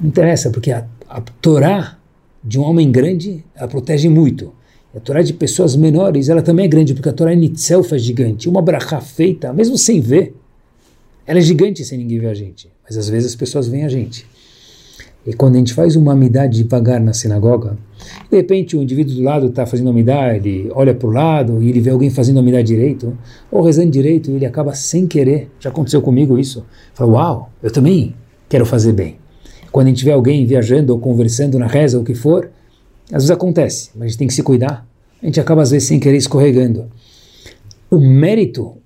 Não interessa, porque a, a Torá de um homem grande, ela protege muito. A Torá de pessoas menores, ela também é grande, porque a Torá em itself é gigante. Uma brachá feita, mesmo sem ver, ela é gigante sem ninguém ver a gente. Mas às vezes as pessoas veem a gente. E quando a gente faz uma amidade devagar na sinagoga, de repente o indivíduo do lado está fazendo amidade, ele olha para o lado e ele vê alguém fazendo amidade direito, ou rezando direito, e ele acaba sem querer, já aconteceu comigo isso, fala, uau, eu também quero fazer bem. Quando a gente vê alguém viajando ou conversando na reza, ou o que for, às vezes acontece, mas a gente tem que se cuidar. A gente acaba às vezes sem querer escorregando. O mérito,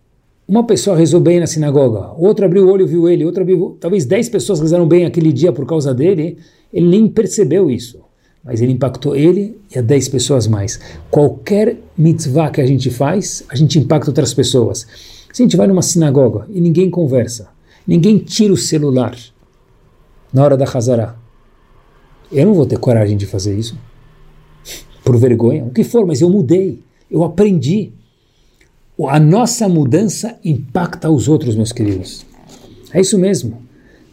uma pessoa rezou bem na sinagoga, outro abriu o olho e viu ele, outro abriu, talvez 10 pessoas rezaram bem aquele dia por causa dele, ele nem percebeu isso. Mas ele impactou ele e a 10 pessoas mais. Qualquer mitzvah que a gente faz, a gente impacta outras pessoas. Se a gente vai numa sinagoga e ninguém conversa, ninguém tira o celular na hora da Hazara, eu não vou ter coragem de fazer isso por vergonha, o que for, mas eu mudei, eu aprendi. A nossa mudança impacta os outros, meus queridos. É isso mesmo.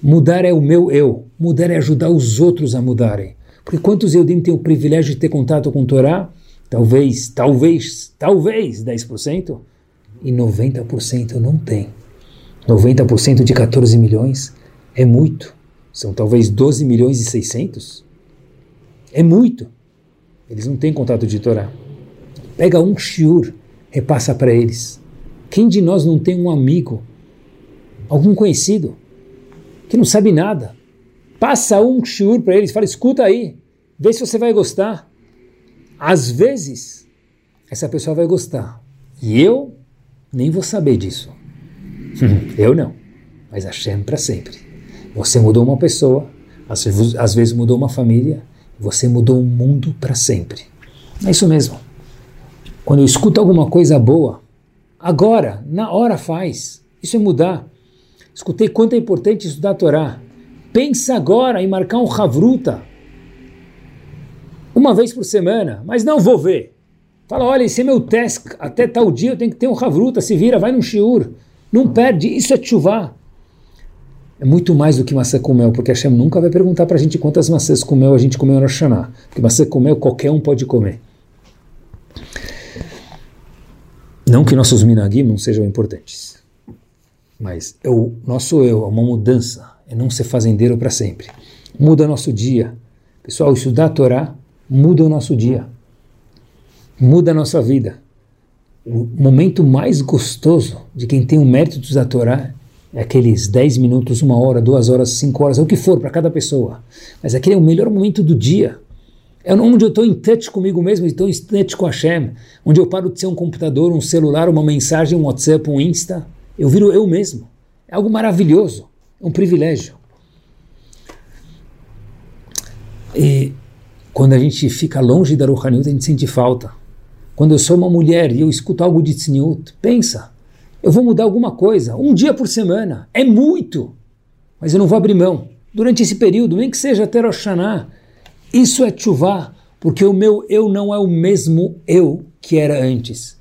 Mudar é o meu eu. Mudar é ajudar os outros a mudarem. Porque quantos Eudim têm o privilégio de ter contato com Torá? Talvez, talvez, talvez 10%. E 90% não tem. 90% de 14 milhões é muito. São talvez 12 milhões e 600. É muito. Eles não têm contato de Torá. Pega um shiur, repassa para eles. Quem de nós não tem um amigo, algum conhecido, que não sabe nada? Passa um shiur para eles, fala, escuta aí, vê se você vai gostar. Às vezes, essa pessoa vai gostar. E eu nem vou saber disso. eu não. Mas Hashem para sempre. Você mudou uma pessoa, às vezes mudou uma família, você mudou o mundo para sempre. É isso mesmo. Quando eu escuto alguma coisa boa, agora, na hora faz. Isso é mudar. Escutei quanto é importante estudar a Torá. Pensa agora em marcar um Havruta. Uma vez por semana, mas não vou ver. Fala, olha, esse é meu teste, até tal dia eu tenho que ter um Havruta, se vira, vai no shiur. Não perde, isso é chuvá. É muito mais do que maçã com mel, porque a Hashem nunca vai perguntar para a gente quantas maçãs com mel a gente comeu no Hashanah. Porque maçã com mel qualquer um pode comer. Não que nossos minagim não sejam importantes, mas é o nosso eu, é uma mudança, é não ser fazendeiro para sempre. Muda nosso dia. Pessoal, estudar a Torá muda o nosso dia, muda a nossa vida. O momento mais gostoso de quem tem o mérito de estudar a Torá é aqueles 10 minutos, uma hora, duas horas, cinco horas, é o que for para cada pessoa. Mas aquele é o melhor momento do dia. É onde eu estou em touch comigo mesmo, estou em touch com a Hashem, onde eu paro de ser um computador, um celular, uma mensagem, um WhatsApp, um Insta. Eu viro eu mesmo. É algo maravilhoso, é um privilégio. E quando a gente fica longe da Ruhaniut, a gente sente falta. Quando eu sou uma mulher e eu escuto algo de Tzniut, pensa, eu vou mudar alguma coisa, um dia por semana, é muito, mas eu não vou abrir mão. Durante esse período, nem que seja Rosh Hashanah, isso é chuvá, porque o meu eu não é o mesmo eu que era antes.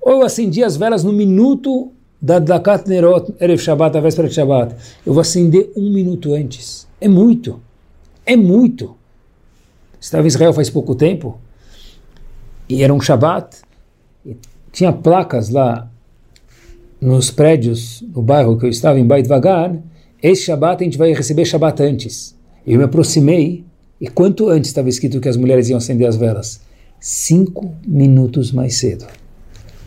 Ou eu acendi as velas no minuto da Dakat Nerot, Erev Shabbat, a véspera de Shabbat. Eu vou acender um minuto antes. É muito. É muito. Estava em Israel faz pouco tempo, e era um Shabbat, e tinha placas lá nos prédios no bairro que eu estava, em Bait Vagar, esse Shabat a gente vai receber Shabat antes. Eu me aproximei, e quanto antes estava escrito que as mulheres iam acender as velas? Cinco minutos mais cedo.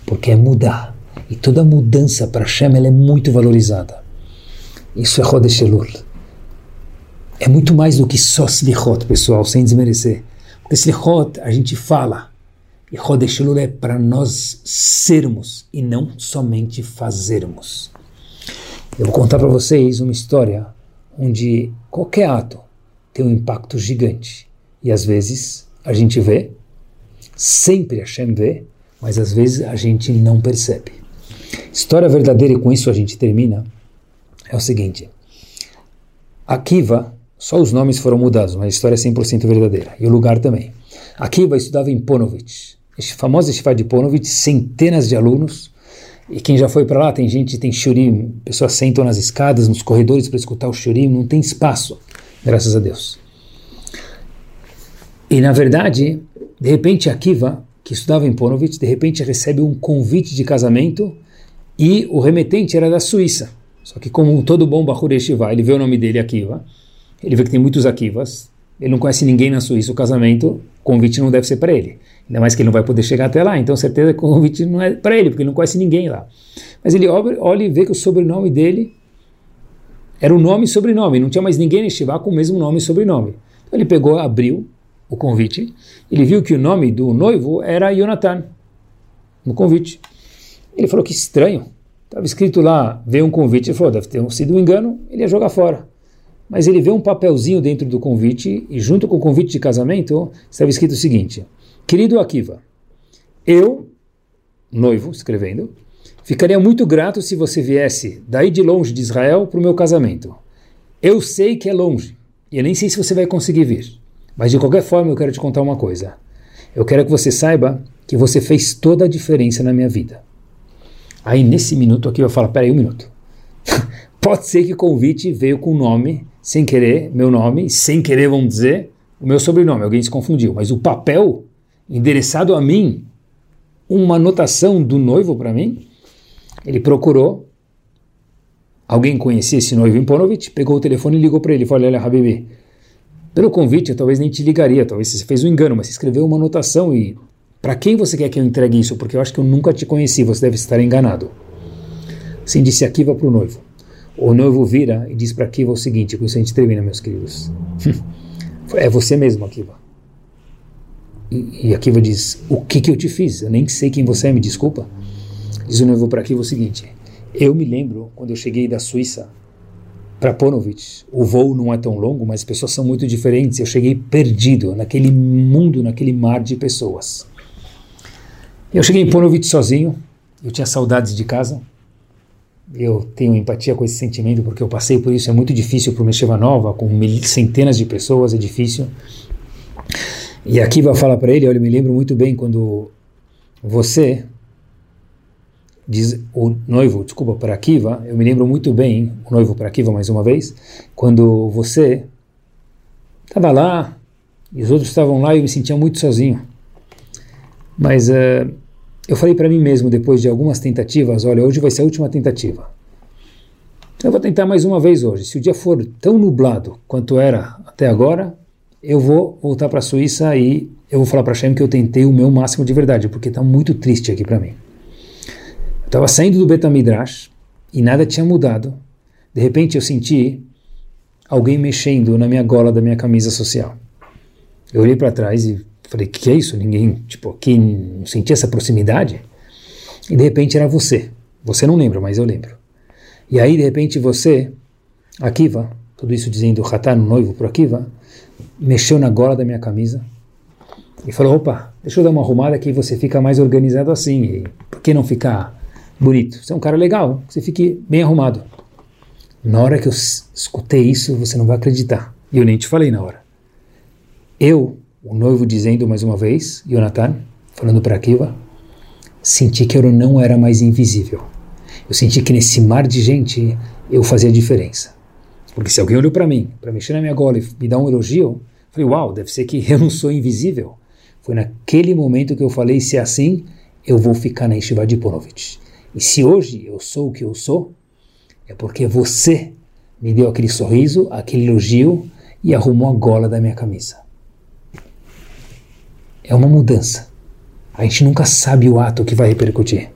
Porque é mudar. E toda mudança para Hashem ela é muito valorizada. Isso é Chodesh Elul. É muito mais do que só Slichot, pessoal, sem desmerecer. Porque Slichot a gente fala, e Chodesh Elul é para nós sermos e não somente fazermos. Eu vou contar para vocês uma história onde qualquer ato tem um impacto gigante. E às vezes a gente vê, sempre Hashem vê, mas às vezes a gente não percebe. História verdadeira, e com isso a gente termina, é o seguinte. Akiva, só os nomes foram mudados, mas a história é 100% verdadeira. E o lugar também. Akiva estudava em Ponovitch, famoso Shifá de Ponovitch, centenas de alunos, e quem já foi para lá, tem gente, tem shurim, pessoas sentam nas escadas, nos corredores para escutar o shurim, não tem espaço, graças a Deus. E na verdade, de repente Akiva, que estudava em Ponovitch, de repente recebe um convite de casamento e o remetente era da Suíça. Só que como todo bom Bahur Yeshiva, ele vê o nome dele Akiva, ele vê que tem muitos Akivas, ele não conhece ninguém na Suíça, o casamento, o convite não deve ser para ele. Ainda mais que ele não vai poder chegar até lá, então certeza que o convite não é para ele, porque ele não conhece ninguém lá. Mas ele olha e vê que o sobrenome dele era o nome e sobrenome, não tinha mais ninguém neste Shivá com o mesmo nome e sobrenome. Então ele pegou, abriu o convite, ele viu que o nome do noivo era Jonathan, no convite. Ele falou que estranho, estava escrito lá, veio um convite, ele falou, deve ter sido um engano, ele ia jogar fora. Mas ele vê um papelzinho dentro do convite, e junto com o convite de casamento, estava escrito o seguinte, Querido Akiva, eu, noivo, escrevendo, ficaria muito grato se você viesse daí de longe de Israel para o meu casamento. Eu sei que é longe, e eu nem sei se você vai conseguir vir. Mas de qualquer forma eu quero te contar uma coisa. Eu quero que você saiba que você fez toda a diferença na minha vida. Aí nesse minuto aqui eu falo, peraí um minuto. Pode ser que o convite veio com o nome, sem querer, meu nome, sem querer, vamos dizer, o meu sobrenome, alguém se confundiu, mas o papel endereçado a mim, uma anotação do noivo para mim, ele procurou, alguém conhecia esse noivo em Ponovitch, pegou o telefone e ligou para ele, falou, olha, Habibi, pelo convite eu talvez nem te ligaria, talvez você fez um engano, mas você escreveu uma anotação e para quem você quer que eu entregue isso? Porque eu acho que eu nunca te conheci, você deve estar enganado. Assim disse Akiva para o noivo. O noivo vira e diz para Akiva o seguinte, com isso a gente termina, meus queridos. é você mesmo, Akiva. E, e Akiva diz, o que, que eu te fiz? Eu nem sei quem você é, me desculpa. Diz o noivo para Akiva o seguinte, eu me lembro quando eu cheguei da Suíça para Ponovitch. O voo não é tão longo, mas as pessoas são muito diferentes. Eu cheguei perdido naquele mundo, naquele mar de pessoas. Eu cheguei em Ponovitch sozinho, eu tinha saudades de casa. Eu tenho empatia com esse sentimento porque eu passei por isso. É muito difícil para o Mesheva Nova, com centenas de pessoas, é difícil. E aqui vai falar para ele: olha, eu me lembro muito bem quando você, diz o noivo, desculpa, para Akiva, eu me lembro muito bem, o noivo para Akiva mais uma vez, quando você estava lá e os outros estavam lá e eu me sentia muito sozinho. Mas uh, eu falei para mim mesmo, depois de algumas tentativas, olha, hoje vai ser a última tentativa. Eu vou tentar mais uma vez hoje. Se o dia for tão nublado quanto era até agora, eu vou voltar para a Suíça e eu vou falar para Shem que eu tentei o meu máximo de verdade, porque está muito triste aqui para mim. Eu estava saindo do Betamidrash e nada tinha mudado. De repente eu senti alguém mexendo na minha gola da minha camisa social. Eu olhei para trás e Falei, que, é isso? Ninguém, tipo, aqui não sentia essa proximidade? E de repente era você. Você não lembra, mas eu lembro. E aí, de repente, você, Akiva, tudo isso dizendo Hatá no noivo por Akiva, mexeu na gola da minha camisa e falou: opa, deixa eu dar uma arrumada que você fica mais organizado assim. E por que não ficar bonito? Você é um cara legal, você fique bem arrumado. Na hora que eu escutei isso, você não vai acreditar. E eu nem te falei na hora. Eu o noivo dizendo mais uma vez, Jonathan, falando para Akiva, senti que eu não era mais invisível. Eu senti que nesse mar de gente eu fazia diferença. Porque se alguém olhou para mim, para mexer na minha gola e me dar um elogio, falei, uau, deve ser que eu não sou invisível. Foi naquele momento que eu falei, se é assim, eu vou ficar na Yeshiva de Ponovitch. E se hoje eu sou o que eu sou, é porque você me deu aquele sorriso, aquele elogio e arrumou a gola da minha camisa é uma mudança. A gente nunca sabe o ato que vai repercutir.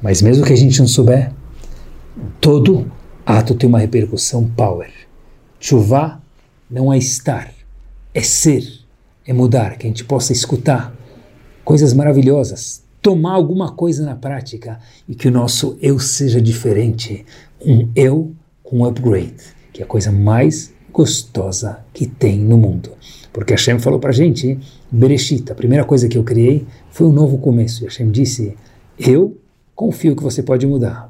Mas mesmo que a gente não souber, todo ato tem uma repercussão power. Chuva não é estar, é ser, é mudar, que a gente possa escutar coisas maravilhosas, tomar alguma coisa na prática e que o nosso eu seja diferente, um eu com upgrade, que é a coisa mais gostosa que tem no mundo. Porque Hashem falou para a gente, Bereshit, a primeira coisa que eu criei foi um novo começo. E Hashem disse, eu confio que você pode mudar.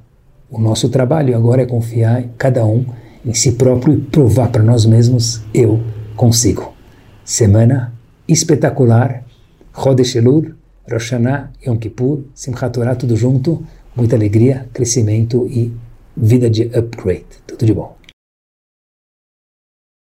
O nosso trabalho agora é confiar cada um em si próprio e provar para nós mesmos, eu consigo. Semana espetacular, Elul, Rosh Hashanah, Yom Kippur, Simchat Torah, tudo junto, muita alegria, crescimento e vida de upgrade. Tudo de bom.